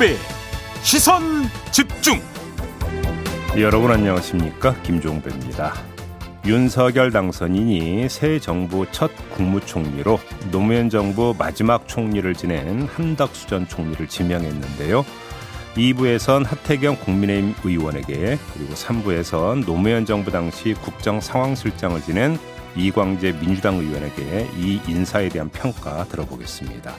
김종배 시선 집중. 여러분 안녕하십니까? 김종배입니다. 윤석열 당선인이 새 정부 첫 국무총리로 노무현 정부 마지막 총리를 지낸 한덕수 전 총리를 지명했는데요. 2부에선 하태경 국민의힘 의원에게 그리고 3부에선 노무현 정부 당시 국정 상황실장을 지낸 이광재 민주당 의원에게 이 인사에 대한 평가 들어보겠습니다.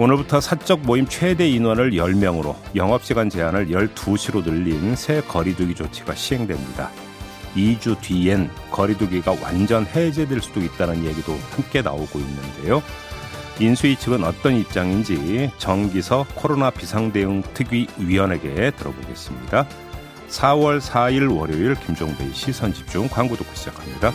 오늘부터 사적 모임 최대 인원을 10명으로 영업시간 제한을 12시로 늘린 새 거리두기 조치가 시행됩니다. 2주 뒤엔 거리두기가 완전 해제될 수도 있다는 얘기도 함께 나오고 있는데요. 인수위 측은 어떤 입장인지 정기서 코로나 비상대응 특위위원에게 들어보겠습니다. 4월 4일 월요일 김종배의 시선집중 광고 듣고 시작합니다.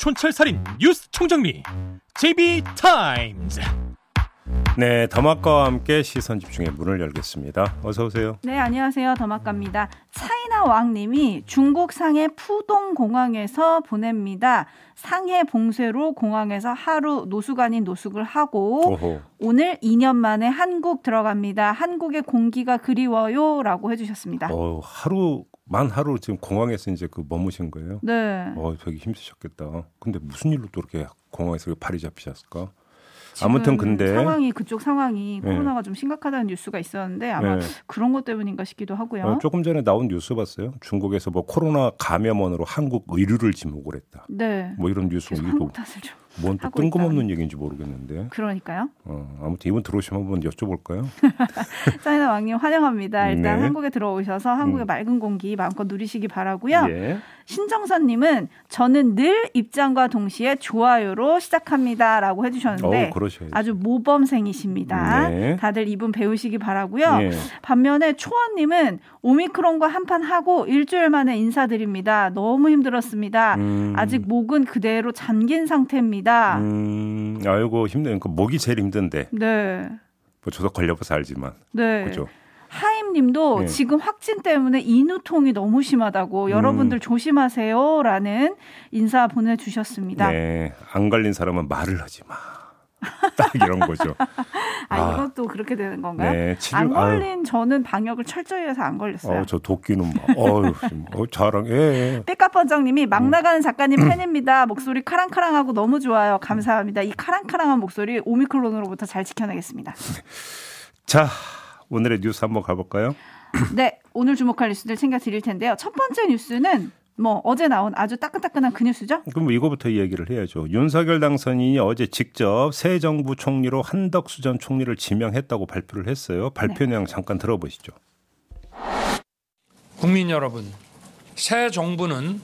촌철살인 뉴스 총정리 JB타임즈 네, 더마카와 함께 시선 집중의 문을 열겠습니다. 어서 오세요. 네, 안녕하세요. 더마카입니다. 차이나 왕님이 중국 상해 푸동 공항에서 보냅니다. 상해 봉쇄로 공항에서 하루 노숙아닌 노숙을 하고 오호. 오늘 2년 만에 한국 들어갑니다. 한국의 공기가 그리워요라고 해주셨습니다. 어, 하루 만 하루 지금 공항에서 이제 그 머무신 거예요? 네. 어, 되게 힘드셨겠다. 근데 무슨 일로 또 이렇게 공항에서 발이 잡히셨을까? 아무튼 근데 상황이 그쪽 상황이 네. 코로나가 좀 심각하다는 뉴스가 있었는데 아마 네. 그런 것 때문인가 싶기도 하고요. 어, 조금 전에 나온 뉴스 봤어요. 중국에서 뭐 코로나 감염원으로 한국 의류를 지목을 했다. 네. 뭐 이런 뉴스 한국 탓을 좀. 뭔 또 뜬금없는 있다. 얘기인지 모르겠는데. 그러니까요. 어, 아무튼 이분 들어오시면 한번 여쭤볼까요? 사이나 왕님 환영합니다. 일단 네. 한국에 들어오셔서 한국의 음. 맑은 공기 마음껏 누리시기 바라고요. 예. 신정선님은 저는 늘 입장과 동시에 좋아요로 시작합니다라고 해주셨는데 오, 아주 모범생이십니다. 네. 다들 이분 배우시기 바라고요. 네. 반면에 초원님은 오미크론과 한판 하고 일주일 만에 인사드립니다. 너무 힘들었습니다. 음. 아직 목은 그대로 잠긴 상태입니다. 음, 아이고 힘든 그 목이 제일 힘든데. 네. 뭐 저도 걸려봐서 알지만. 네. 그죠. 하임님도 네. 지금 확진 때문에 인후통이 너무 심하다고 음. 여러분들 조심하세요라는 인사 보내주셨습니다. 네, 안 걸린 사람은 말을 하지 마. 딱 이런 거죠. 아, 아, 이것도 그렇게 되는 건가요? 네, 치료, 안 걸린 아유. 저는 방역을 철저히 해서 안 걸렸어요. 어, 저 도끼는 막, 어유, 어, 자랑, 예. 예. 삐까번장님이 막 음. 나가는 작가님 팬입니다. 목소리 카랑카랑하고 너무 좋아요. 감사합니다. 이 카랑카랑한 목소리 오미크론으로부터 잘 지켜내겠습니다. 자, 오늘의 뉴스 한번 가볼까요? 네, 오늘 주목할 뉴스들 챙겨 드릴 텐데요. 첫 번째 뉴스는 뭐 어제 나온 아주 따끈따끈한 그 뉴스죠? 그럼 뭐 이거부터 이야기를 해야죠. 윤석열 당선인이 어제 직접 새 정부 총리로 한덕수 전 총리를 지명했다고 발표를 했어요. 발표 네. 내용 잠깐 들어보시죠. 국민 여러분, 새 정부는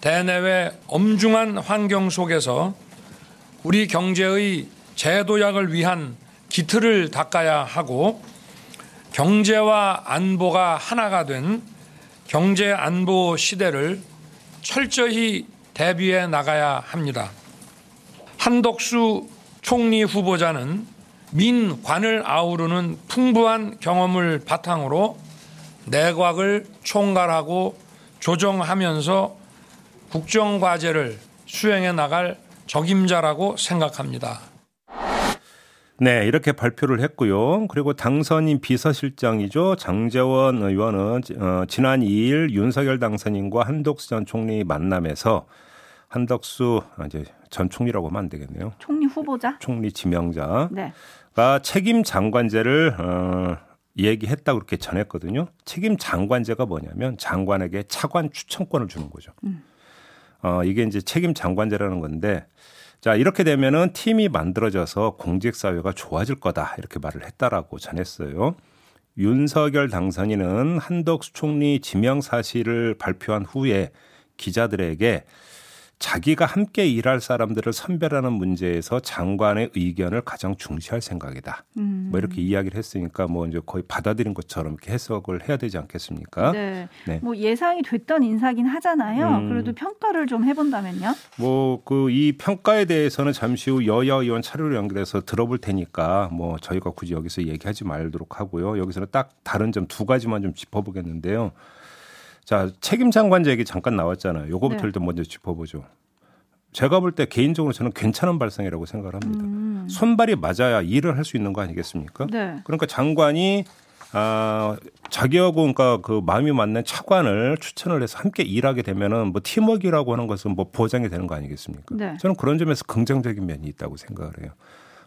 대내외 엄중한 환경 속에서 우리 경제의 재도약을 위한 기틀을 닦아야 하고 경제와 안보가 하나가 된 경제 안보 시대를 철저히 대비해 나가야 합니다. 한덕수 총리 후보자는 민관을 아우르는 풍부한 경험을 바탕으로 내각을 총괄하고 조정하면서 국정과제를 수행해 나갈 적임자라고 생각합니다. 네, 이렇게 발표를 했고요. 그리고 당선인 비서실장이죠. 장재원 의원은 어, 지난 2일 윤석열 당선인과 한덕수 전 총리 만남에서 한덕수 아, 이제 전 총리라고 하면 안 되겠네요. 총리 후보자? 총리 지명자가 네. 책임 장관제를 어, 얘기했다 그렇게 전했거든요. 책임 장관제가 뭐냐면 장관에게 차관 추천권을 주는 거죠. 음. 어, 이게 이제 책임 장관제라는 건데 자, 이렇게 되면은 팀이 만들어져서 공직사회가 좋아질 거다. 이렇게 말을 했다라고 전했어요. 윤석열 당선인은 한덕수 총리 지명 사실을 발표한 후에 기자들에게 자기가 함께 일할 사람들을 선별하는 문제에서 장관의 의견을 가장 중시할 생각이다. 음. 뭐 이렇게 이야기를 했으니까 뭐 이제 거의 받아들인 것처럼 이렇게 해석을 해야 되지 않겠습니까? 네. 네. 뭐 예상이 됐던 인사긴 하잖아요. 음. 그래도 평가를 좀 해본다면요? 뭐 그 이 평가에 대해서는 잠시 후 여야 의원 차례로 연결해서 들어볼 테니까 뭐 저희가 굳이 여기서 얘기하지 말도록 하고요. 여기서는 딱 다른 점 두 가지만 좀 짚어보겠는데요. 자, 책임 장관제 얘기 잠깐 나왔잖아요. 요거부터 네. 일단 먼저 짚어보죠. 제가 볼 때 개인적으로 저는 괜찮은 발상이라고 생각을 합니다. 음. 손발이 맞아야 일을 할 수 있는 거 아니겠습니까? 네. 그러니까 장관이 아, 자기하고 그러니까 그 마음이 맞는 차관을 추천을 해서 함께 일하게 되면은 뭐 팀워크라고 하는 것은 뭐 보장이 되는 거 아니겠습니까? 네. 저는 그런 점에서 긍정적인 면이 있다고 생각을 해요.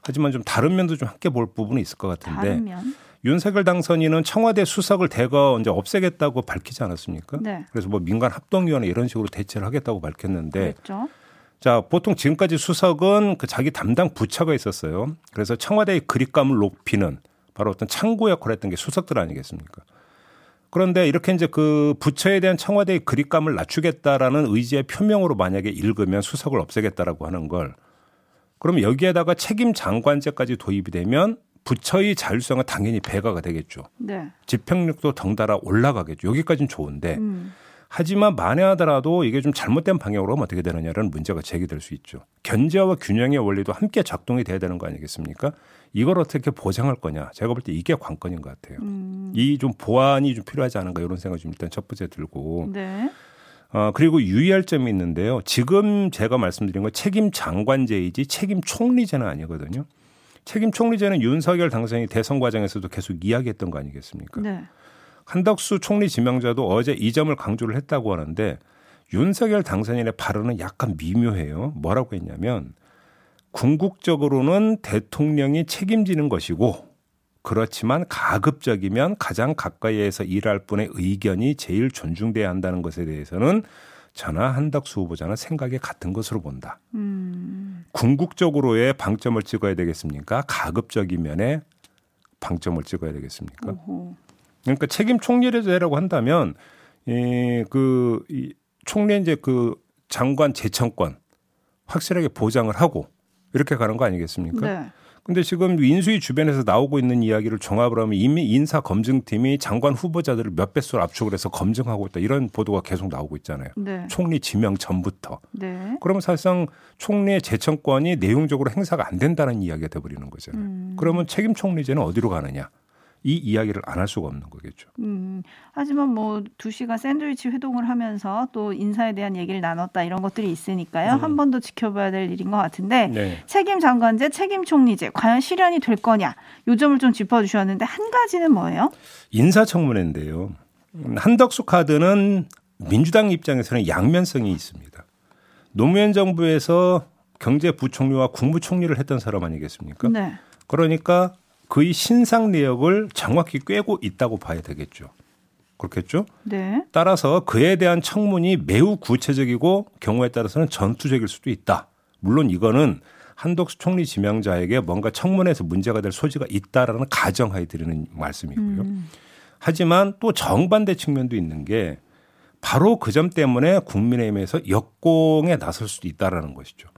하지만 좀 다른 면도 좀 함께 볼 부분이 있을 것 같은데. 다른 면? 윤석열 당선인은 청와대 수석을 대거 이제 없애겠다고 밝히지 않았습니까? 네. 그래서 뭐 민간 합동위원회 이런 식으로 대체를 하겠다고 밝혔는데 그랬죠. 자, 보통 지금까지 수석은 그 자기 담당 부처가 있었어요. 그래서 청와대의 그립감을 높이는 바로 어떤 창구 역할을 했던 게 수석들 아니겠습니까? 그런데 이렇게 이제 그 부처에 대한 청와대의 그립감을 낮추겠다라는 의지의 표명으로 만약에 읽으면 수석을 없애겠다라고 하는 걸 그럼 여기에다가 책임 장관제까지 도입이 되면 부처의 자율성은 당연히 배가가 되겠죠. 네. 집행력도 덩달아 올라가겠죠. 여기까지는 좋은데 음. 하지만 만에 하더라도 이게 좀 잘못된 방향으로 하면 어떻게 되느냐라는 문제가 제기될 수 있죠. 견제와 균형의 원리도 함께 작동이 돼야 되는 거 아니겠습니까? 이걸 어떻게 보장할 거냐. 제가 볼 때 이게 관건인 것 같아요. 음. 이좀 보완이 좀 필요하지 않은가 이런 생각이 좀 일단 첫 번째 들고. 네. 어, 그리고 유의할 점이 있는데요. 지금 제가 말씀드린 건 책임 장관제이지 책임 총리제는 아니거든요. 책임 총리제는 윤석열 당선인이 대선 과정에서도 계속 이야기했던 거 아니겠습니까? 네. 한덕수 총리 지명자도 어제 이 점을 강조를 했다고 하는데 윤석열 당선인의 발언은 약간 미묘해요. 뭐라고 했냐면 궁극적으로는 대통령이 책임지는 것이고 그렇지만 가급적이면 가장 가까이에서 일할 분의 의견이 제일 존중돼야 한다는 것에 대해서는 저나 한덕수 후보자는 생각이 같은 것으로 본다. 음. 궁극적으로의 방점을 찍어야 되겠습니까? 가급적인 면에 방점을 찍어야 되겠습니까? 오호. 그러니까 책임 총리제라고 한다면 이그 이 총리 이제 그 장관 재청권 확실하게 보장을 하고 이렇게 가는 거 아니겠습니까? 네. 근데 지금 인수위 주변에서 나오고 있는 이야기를 종합을 하면 이미 인사 검증팀이 장관 후보자들을 몇 배수로 압축을 해서 검증하고 있다 이런 보도가 계속 나오고 있잖아요. 네. 총리 지명 전부터. 네. 그러면 사실상 총리의 재청권이 내용적으로 행사가 안 된다는 이야기가 돼버리는 거잖아요. 음. 그러면 책임 총리제는 어디로 가느냐? 이 이야기를 안 할 수가 없는 거겠죠. 음, 하지만 뭐 두 시간 샌드위치 회동을 하면서 또 인사에 대한 얘기를 나눴다 이런 것들이 있으니까요. 음. 한번 더 지켜봐야 될 일인 것 같은데 네. 책임 장관제, 책임 총리제 과연 실현이 될 거냐 요 점을 좀 짚어주셨는데 한 가지는 뭐예요? 인사청문회인데요. 한덕수 카드는 민주당 입장에서는 양면성이 있습니다. 노무현 정부에서 경제부총리와 국무총리를 했던 사람 아니겠습니까? 네. 그러니까 그의 신상 내역을 정확히 꿰고 있다고 봐야 되겠죠. 그렇겠죠? 네. 따라서 그에 대한 청문이 매우 구체적이고 경우에 따라서는 전투적일 수도 있다. 물론 이거는 한덕수 총리 지명자에게 뭔가 청문회에서 문제가 될 소지가 있다라는 가정하에 드리는 말씀이고요. 음. 하지만 또 정반대 측면도 있는 게 바로 그 점 때문에 국민의힘에서 역공에 나설 수도 있다라는 것이죠.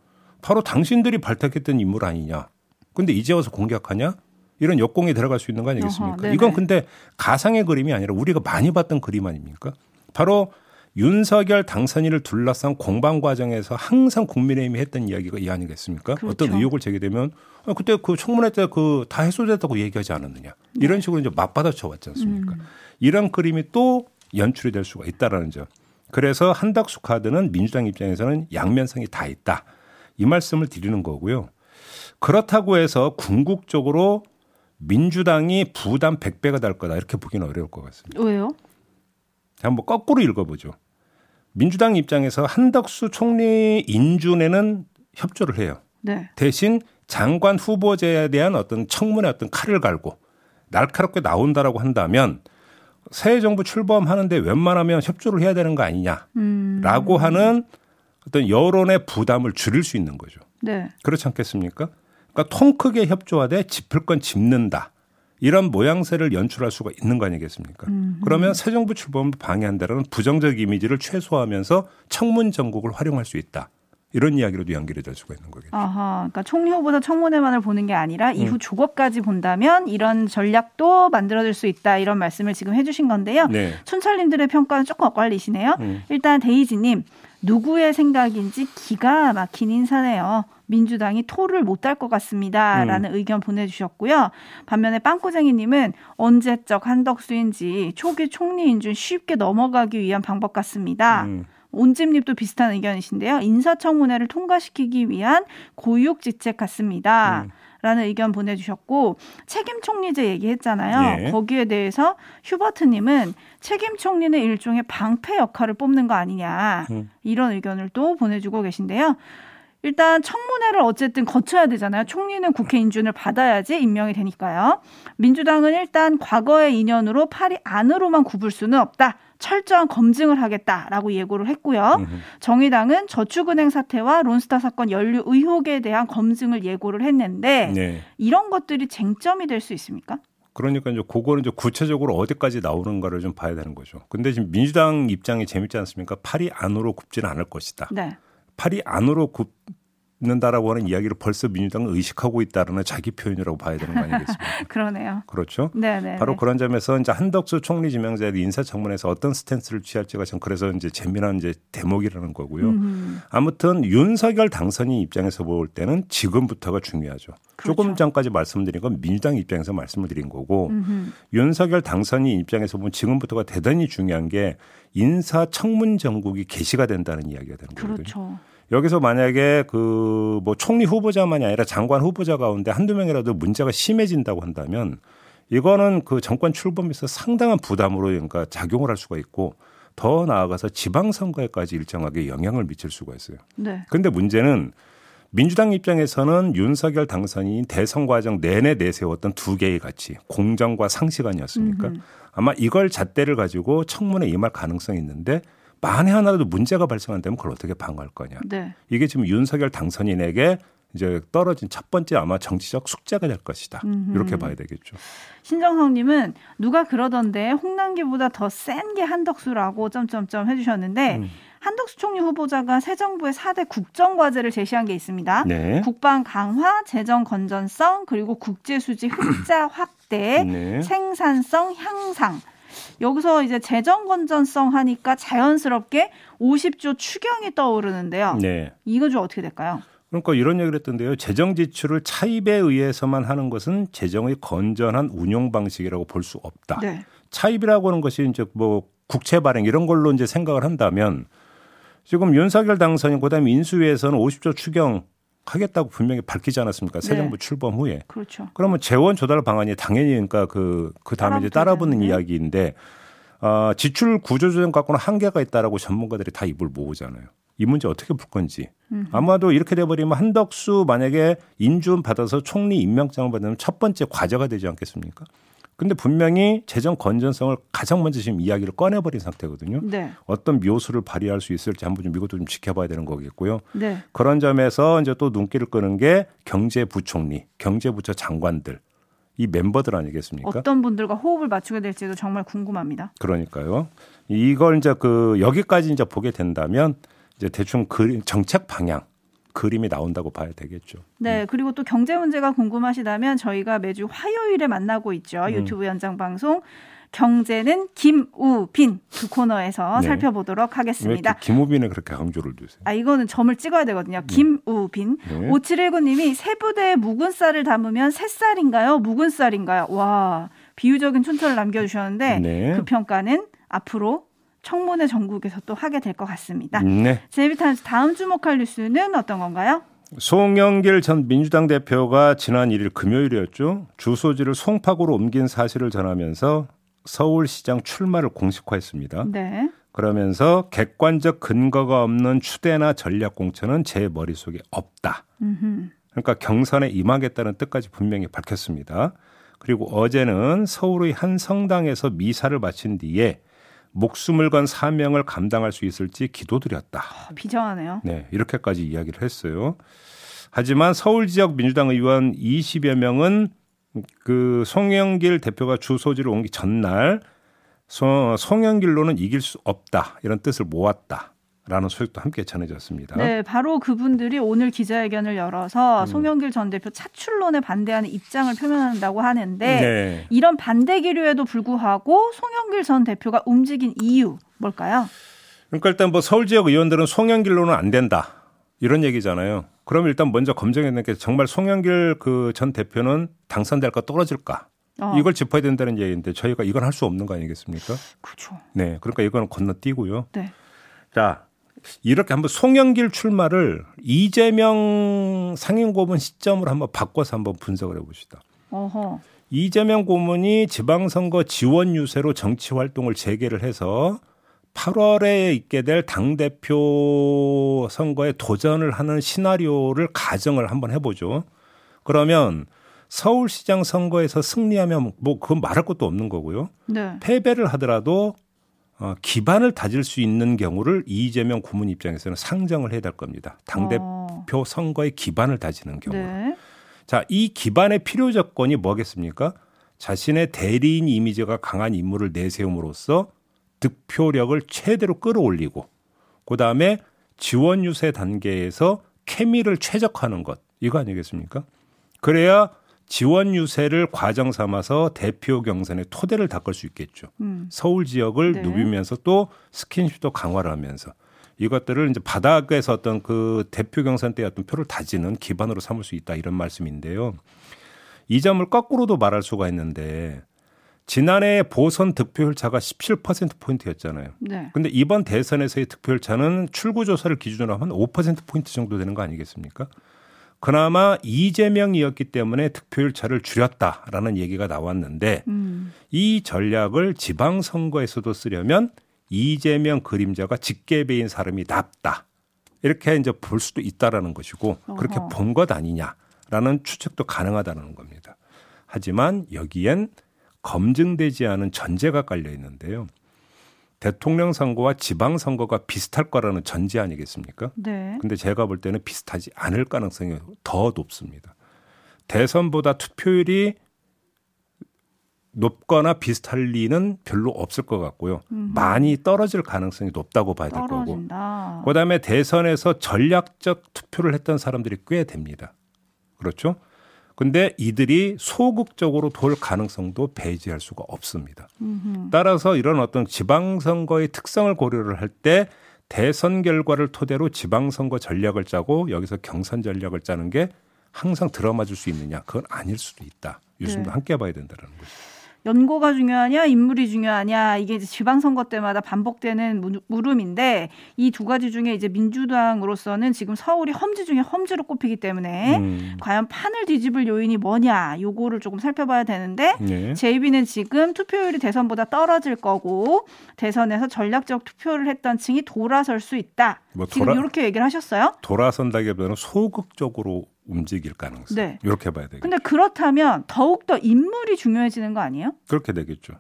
바로 당신들이 발탁했던 인물 아니냐. 근데 이제 와서 공격하냐? 이런 역공에 들어갈 수 있는 거 아니겠습니까? 어허, 이건 근데 가상의 그림이 아니라 우리가 많이 봤던 그림 아닙니까? 바로 윤석열 당선인을 둘러싼 공방 과정에서 항상 국민의힘이 했던 이야기가 이 아니겠습니까? 그렇죠. 어떤 의혹을 제기되면 아, 그때 그 청문회 때 그 다 해소됐다고 얘기하지 않았느냐. 네. 이런 식으로 이제 맞받아쳐 왔지 않습니까? 음. 이런 그림이 또 연출이 될 수가 있다라는 점. 그래서 한덕수 카드는 민주당 입장에서는 양면성이 다 있다. 이 말씀을 드리는 거고요. 그렇다고 해서 궁극적으로 민주당이 부담 100배가 될 거다 이렇게 보기는 어려울 것 같습니다. 왜요? 한번 거꾸로 읽어보죠. 민주당 입장에서 한덕수 총리 인준에는 협조를 해요. 네. 대신 장관 후보자에 대한 어떤 청문회 어떤 칼을 갈고 날카롭게 나온다라고 한다면 새 정부 출범하는데 웬만하면 협조를 해야 되는 거 아니냐라고 음. 하는 어떤 여론의 부담을 줄일 수 있는 거죠. 네. 그렇지 않겠습니까? 그러니까 통 크게 협조하되 짚을 건 짚는다. 이런 모양새를 연출할 수가 있는 거 아니겠습니까? 음흠. 그러면 새 정부 출범을 방해한다는 부정적 이미지를 최소화하면서 청문 전국을 활용할 수 있다. 이런 이야기로도 연결이 될 수가 있는 거겠죠. 아하, 그러니까 총리 후보자 청문회만을 보는 게 아니라 이후 음. 조업까지 본다면 이런 전략도 만들어질 수 있다 이런 말씀을 지금 해주신 건데요. 네. 촌철님들의 평가는 조금 엇갈리시네요. 음. 일단 데이지님 누구의 생각인지 기가 막힌 인사네요. 민주당이 토를 못 달 것 같습니다. 음. 라는 의견 보내주셨고요. 반면에 빵꾸쟁이님은 언제적 한덕수인지 초기 총리 인준 쉽게 넘어가기 위한 방법 같습니다. 음. 온집님도 비슷한 의견이신데요. 인사청문회를 통과시키기 위한 고육지책 같습니다. 음. 라는 의견 보내주셨고 책임 총리제 얘기했잖아요. 예. 거기에 대해서 휴버트님은 책임 총리는 일종의 방패 역할을 뽑는 거 아니냐 음. 이런 의견을 또 보내주고 계신데요. 일단 청문회를 어쨌든 거쳐야 되잖아요. 총리는 국회 인준을 받아야지 임명이 되니까요. 민주당은 일단 과거의 인연으로 팔이 안으로만 굽을 수는 없다. 철저한 검증을 하겠다라고 예고를 했고요. 정의당은 저축은행 사태와 론스타 사건 연루 의혹에 대한 검증을 예고를 했는데 네. 이런 것들이 쟁점이 될 수 있습니까? 그러니까 이제 그거는 이제 구체적으로 어디까지 나오는가를 좀 봐야 되는 거죠. 근데 지금 민주당 입장이 재밌지 않습니까? 팔이 안으로 굽지는 않을 것이다. 네. 팔이 안으로 굽 는다라고 하는 이야기를 벌써 민주당은 의식하고 있다는 자기 표현이라고 봐야 되는 거 아니겠습니까? 그러네요. 그렇죠. 네네. 바로 그런 점에서 이제 한덕수 총리 지명자의 인사청문회에서 어떤 스탠스를 취할지가 참 그래서 이제 재미난 이제 대목이라는 거고요. 음. 아무튼 윤석열 당선인 입장에서 볼 때는 지금부터가 중요하죠. 그렇죠. 조금 전까지 말씀드린 건 민주당 입장에서 말씀을 드린 거고 음흠. 윤석열 당선인 입장에서 보면 지금부터가 대단히 중요한 게 인사청문 정국이 개시가 된다는 이야기가 되는 거거든요. 그렇죠. 여기서 만약에 그 뭐 총리 후보자만이 아니라 장관 후보자 가운데 한두 명이라도 문제가 심해진다고 한다면 이거는 그 정권 출범에서 상당한 부담으로 그러니까 작용을 할 수가 있고 더 나아가서 지방선거에까지 일정하게 영향을 미칠 수가 있어요. 네. 근데 문제는 민주당 입장에서는 윤석열 당선인이 대선 과정 내내 내세웠던 두 개의 가치, 공정과 상식 아니었습니까? 음흠. 아마 이걸 잣대를 가지고 청문회 임할 가능성이 있는데 만에 하나라도 문제가 발생한다면 그걸 어떻게 방어할 거냐. 네. 이게 지금 윤석열 당선인에게 이제 떨어진 첫 번째 아마 정치적 숙제가 될 것이다. 음흠. 이렇게 봐야 되겠죠. 신정성님은 누가 그러던데 홍남기보다 더 센 게 한덕수라고 점점점 해주셨는데 음. 한덕수 총리 후보자가 새 정부의 4대 국정 과제를 제시한 게 있습니다. 네. 국방 강화, 재정 건전성, 그리고 국제 수지 흑자 확대, 네. 생산성 향상. 여기서 이제 재정 건전성 하니까 자연스럽게 50조 추경이 떠오르는데요. 네. 이거 좀 어떻게 될까요? 그러니까 이런 얘기를 했던데요. 재정 지출을 차입에 의해서만 하는 것은 재정의 건전한 운용 방식이라고 볼 수 없다. 네. 차입이라고 하는 것이 이제 뭐 국채 발행 이런 걸로 이제 생각을 한다면 지금 윤석열 당선인 그다음에 인수위에서는 50조 추경 하겠다고 분명히 밝히지 않았습니까? 새 네. 정부 출범 후에. 그렇죠. 그러면 재원 조달 방안이 당연히 그러니까 그, 그 다음에 이제 따라붙는 이야기인데 어, 지출 구조조정 갖고는 한계가 있다라고 전문가들이 다 입을 모으잖아요. 이 문제 어떻게 풀 건지. 음. 아마도 이렇게 돼버리면 한덕수 만약에 인준 받아서 총리 임명장을 받으면 첫 번째 과제가 되지 않겠습니까? 근데 분명히 재정 건전성을 가장 먼저 지금 이야기를 꺼내버린 상태거든요. 네. 어떤 묘수를 발휘할 수 있을지 한번 좀 이것도 좀 지켜봐야 되는 거겠고요. 네. 그런 점에서 이제 또 눈길을 끄는 게 경제부총리, 경제부처 장관들 이 멤버들 아니겠습니까? 어떤 분들과 호흡을 맞추게 될지도 정말 궁금합니다. 그러니까요. 이걸 이제 그 여기까지 이제 보게 된다면 이제 대충 그 정책 방향 그림이 나온다고 봐야 되겠죠. 네, 음. 그리고 또 경제 문제가 궁금하시다면 저희가 매주 화요일에 만나고 있죠. 음. 유튜브 연장 방송 경제는 김우빈 그 코너에서 네. 살펴보도록 하겠습니다. 왜 김우빈에 그렇게 강조를 두세요? 아 이거는 점을 찍어야 되거든요. 네. 김우빈. 네. 5719님이 세부대에 묵은 쌀을 담으면 새쌀인가요? 묵은 쌀인가요? 와 비유적인 촌철을 남겨주셨는데 네. 그 평가는 앞으로 청문회 전국에서 또 하게 될 것 같습니다. 네. 제비타임스 다음 주목할 뉴스는 어떤 건가요? 송영길 전 민주당 대표가 지난 1일 금요일이었죠. 주소지를 송파구로 옮긴 사실을 전하면서 서울시장 출마를 공식화했습니다. 네. 그러면서 객관적 근거가 없는 추대나 전략 공천은 제 머릿속에 없다. 음흠. 그러니까 경선에 임하겠다는 뜻까지 분명히 밝혔습니다. 그리고 어제는 서울의 한 성당에서 미사를 마친 뒤에 목숨을 건 사명을 감당할 수 있을지 기도드렸다. 아, 비장하네요. 네, 이렇게까지 이야기를 했어요. 하지만 서울 지역 민주당 의원 20여 명은 그 송영길 대표가 주소지를 옮기 전날 송, 송영길로는 이길 수 없다 이런 뜻을 모았다. 라는 소식도 함께 전해졌습니다. 네, 바로 그분들이 오늘 기자회견을 열어서 음. 송영길 전 대표 차출론에 반대하는 입장을 표명한다고 하는데 네. 이런 반대 기류에도 불구하고 송영길 전 대표가 움직인 이유 뭘까요? 그러니까 일단 뭐 서울 지역 의원들은 송영길로는 안 된다 이런 얘기잖아요. 그럼 일단 먼저 검증해야 되는 게 정말 송영길 그 전 대표는 당선될까 떨어질까 어. 이걸 짚어야 된다는 얘기인데 저희가 이건 할 수 없는 거 아니겠습니까? 그렇죠. 네, 그러니까 이거는 건너뛰고요. 네. 자, 이렇게 한번 송영길 출마를 이재명 상임고문 시점으로 한번 바꿔서 한번 분석을 해봅시다. 어허. 이재명 고문이 지방선거 지원 유세로 정치 활동을 재개를 해서 8월에 있게 될 당대표 선거에 도전을 하는 시나리오를 가정을 한번 해보죠. 그러면 서울시장 선거에서 승리하면 뭐 그건 말할 것도 없는 거고요. 네. 패배를 하더라도 어, 기반을 다질 수 있는 경우를 이재명 고문 입장에서는 상정을 해야 될 겁니다. 당대표 어. 선거의 기반을 다지는 경우. 네. 자, 이 기반의 필요 조건이 뭐겠습니까? 자신의 대리인 이미지가 강한 인물을 내세움으로써 득표력을 최대로 끌어올리고, 그 다음에 지원 유세 단계에서 케미를 최적화하는 것. 이거 아니겠습니까? 그래야 지원 유세를 과정 삼아서 대표 경선의 토대를 닦을 수 있겠죠. 음. 서울 지역을 네. 누비면서 또 스킨십도 강화를 하면서 이것들을 이제 바닥에서 어떤 그 대표 경선 때 어떤 표를 다지는 기반으로 삼을 수 있다 이런 말씀인데요. 이 점을 거꾸로도 말할 수가 있는데 지난해 보선 득표율 차가 17% 포인트였잖아요. 네. 근데 이번 대선에서의 득표율 차는 출구 조사를 기준으로 하면 5% 포인트 정도 되는 거 아니겠습니까? 그나마 이재명이었기 때문에 득표율 차를 줄였다라는 얘기가 나왔는데 음. 이 전략을 지방선거에서도 쓰려면 이재명 그림자가 직계배인 사람이 낫다. 이렇게 이제 볼 수도 있다라는 것이고 어허. 그렇게 본 것 아니냐라는 추측도 가능하다는 겁니다. 하지만 여기엔 검증되지 않은 전제가 깔려 있는데요. 대통령 선거와 지방 선거가 비슷할 거라는 전제 아니겠습니까? 네. 근데 제가 볼 때는 비슷하지 않을 가능성이 더 높습니다. 대선보다 투표율이 높거나 비슷할 리는 별로 없을 것 같고요. 음흠. 많이 떨어질 가능성이 높다고 봐야 될 거고. 그다음에 대선에서 전략적 투표를 했던 사람들이 꽤 됩니다. 그렇죠? 근데 이들이 소극적으로 돌 가능성도 배제할 수가 없습니다. 음흠. 따라서 이런 어떤 지방선거의 특성을 고려를 할 때 대선 결과를 토대로 지방선거 전략을 짜고 여기서 경선 전략을 짜는 게 항상 들어맞을 수 있느냐? 그건 아닐 수도 있다. 요즘도 네. 함께 봐야 된다는 거죠. 연고가 중요하냐 인물이 중요하냐 이게 지방선거 때마다 반복되는 물음인데 이 두 가지 중에 이제 민주당으로서는 지금 서울이 험지 중에 험지로 꼽히기 때문에 음. 과연 판을 뒤집을 요인이 뭐냐 요거를 조금 살펴봐야 되는데 네. JB는 지금 투표율이 대선보다 떨어질 거고 대선에서 전략적 투표를 했던 층이 돌아설 수 있다. 뭐 돌아, 지금 이렇게 얘기를 하셨어요? 돌아선다기보다는 소극적으로 움직일 가능성. 네. 이렇게 봐야 되겠죠. 근데 그렇다면 더욱더 인물이 중요해지는 거 아니에요? 그렇게 되겠죠.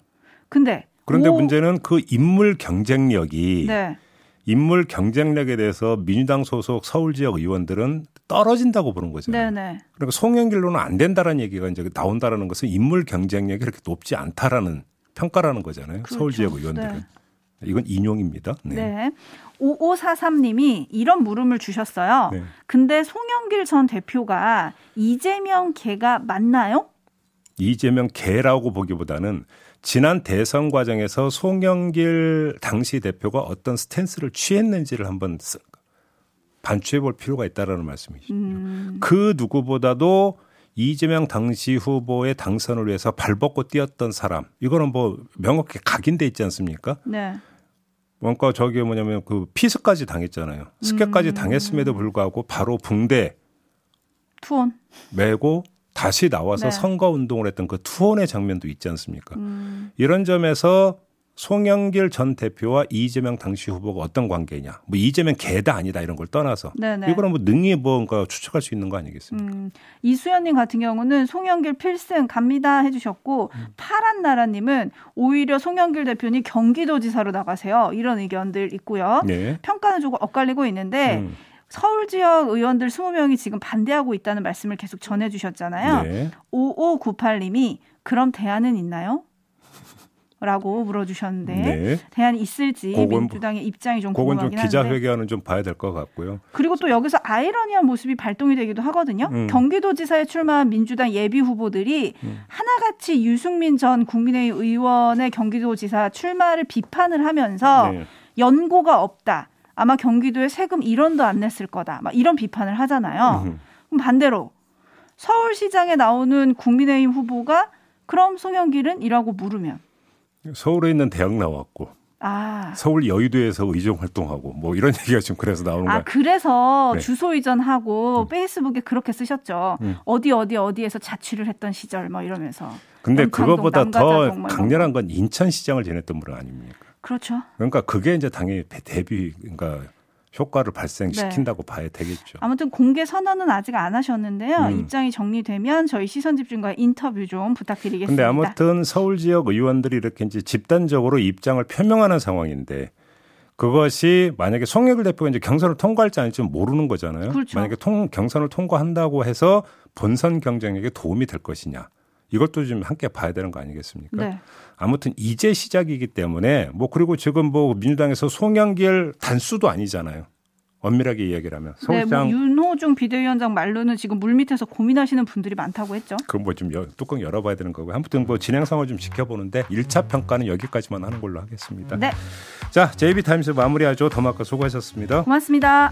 근데 그런데 오. 문제는 그 인물 경쟁력이 네. 인물 경쟁력에 대해서 민주당 소속 서울 지역 의원들은 떨어진다고 보는 거잖아요. 네네. 그러니까 송영길로는 안 된다라는 얘기가 이제 나온다라는 것은 인물 경쟁력이 그렇게 높지 않다라는 평가라는 거잖아요. 그렇죠. 서울 지역 의원들은. 네. 이건 인용입니다. 네. 네. 5543님이 이런 물음을 주셨어요. 네. 근데 송영길 전 대표가 이재명 개가 맞나요? 이재명 개라고 보기보다는 지난 대선 과정에서 송영길 당시 대표가 어떤 스탠스를 취했는지를 한번 반추해 볼 필요가 있다라는 말씀이시죠. 음. 그 누구보다도 이재명 당시 후보의 당선을 위해서 발벗고 뛰었던 사람 이거는 뭐 명확히 각인돼 있지 않습니까? 네. 뭔가 저게 뭐냐면 그 피스까지 당했잖아요. 스케까지 음. 당했음에도 불구하고 바로 붕대 투혼 메고 다시 나와서 네. 선거 운동을 했던 그 투혼의 장면도 있지 않습니까? 음. 이런 점에서 송영길 전 대표와 이재명 당시 후보가 어떤 관계냐, 뭐 이재명 개다 아니다 이런 걸 떠나서 네네. 이거는 뭐 능히 뭔가 추측할 수 있는 거 아니겠습니까? 음, 이수연님 같은 경우는 송영길 필승 갑니다 해주셨고 음. 파란 나라님은 오히려 송영길 대표님 경기도지사로 나가세요 이런 의견들 있고요. 네. 평가는 조금 엇갈리고 있는데. 음. 서울 지역 의원들 20명이 지금 반대하고 있다는 말씀을 계속 전해주셨잖아요. 네. 5598님이 그럼 대안은 있나요? 라고 물어주셨는데 네. 대안이 있을지 그건, 민주당의 입장이 좀 궁금하긴 좀 기자회견은 좀 봐야 될 것 같고요. 그리고 또 여기서 아이러니한 모습이 발동이 되기도 하거든요. 음. 경기도지사에 출마한 민주당 예비 후보들이 음. 하나같이 유승민 전 국민의힘 의원의 경기도지사 출마를 비판을 하면서 네. 연고가 없다. 아마 경기도에 세금 1원도 안 냈을 거다. 막 이런 비판을 하잖아요. 음. 그럼 반대로 서울시장에 나오는 국민의힘 후보가 그럼 송영길은 이라고 물으면 서울에 있는 대학 나왔고 아. 서울 여의도에서 의정 활동하고 뭐 이런 얘기가 지금 그래서 나오는 거예요. 아 그래서 네. 주소 이전하고 음. 페이스북에 그렇게 쓰셨죠. 음. 어디 어디 어디에서 자취를 했던 시절 뭐 이러면서. 근데 그거보다 더 강렬한 건 인천시장을 지냈던 분 아닙니까? 그렇죠. 그러니까 그게 이제 당연히 대비 그러니까 효과를 발생시킨다고 네. 봐야 되겠죠. 아무튼 공개 선언은 아직 안 하셨는데요. 음. 입장이 정리되면 저희 시선 집중과 인터뷰 좀 부탁드리겠습니다. 근데 아무튼 서울 지역 의원들이 이렇게 이제 집단적으로 입장을 표명하는 상황인데 그것이 만약에 송영길 대표가 이제 경선을 통과할지 아닐지 모르는 거잖아요. 그렇죠. 만약에 통, 경선을 통과한다고 해서 본선 경쟁에게 도움이 될 것이냐. 이것도 좀 함께 봐야 되는 거 아니겠습니까? 네. 아무튼 이제 시작이기 때문에 뭐 그리고 지금 뭐 민주당에서 송영길 단수도 아니잖아요. 엄밀하게 이야기를 하면 서울시장 네, 뭐 윤호중 비대위원장 말로는 지금 물 밑에서 고민하시는 분들이 많다고 했죠. 그건 뭐좀 뚜껑 열어봐야 되는 거고요. 아무튼 뭐 진행 상황을 좀 지켜보는데 1차 평가는 여기까지만 하는 걸로 하겠습니다. 네. 자, JB 타임스 마무리하죠. 더마카 수고하셨습니다. 고맙습니다.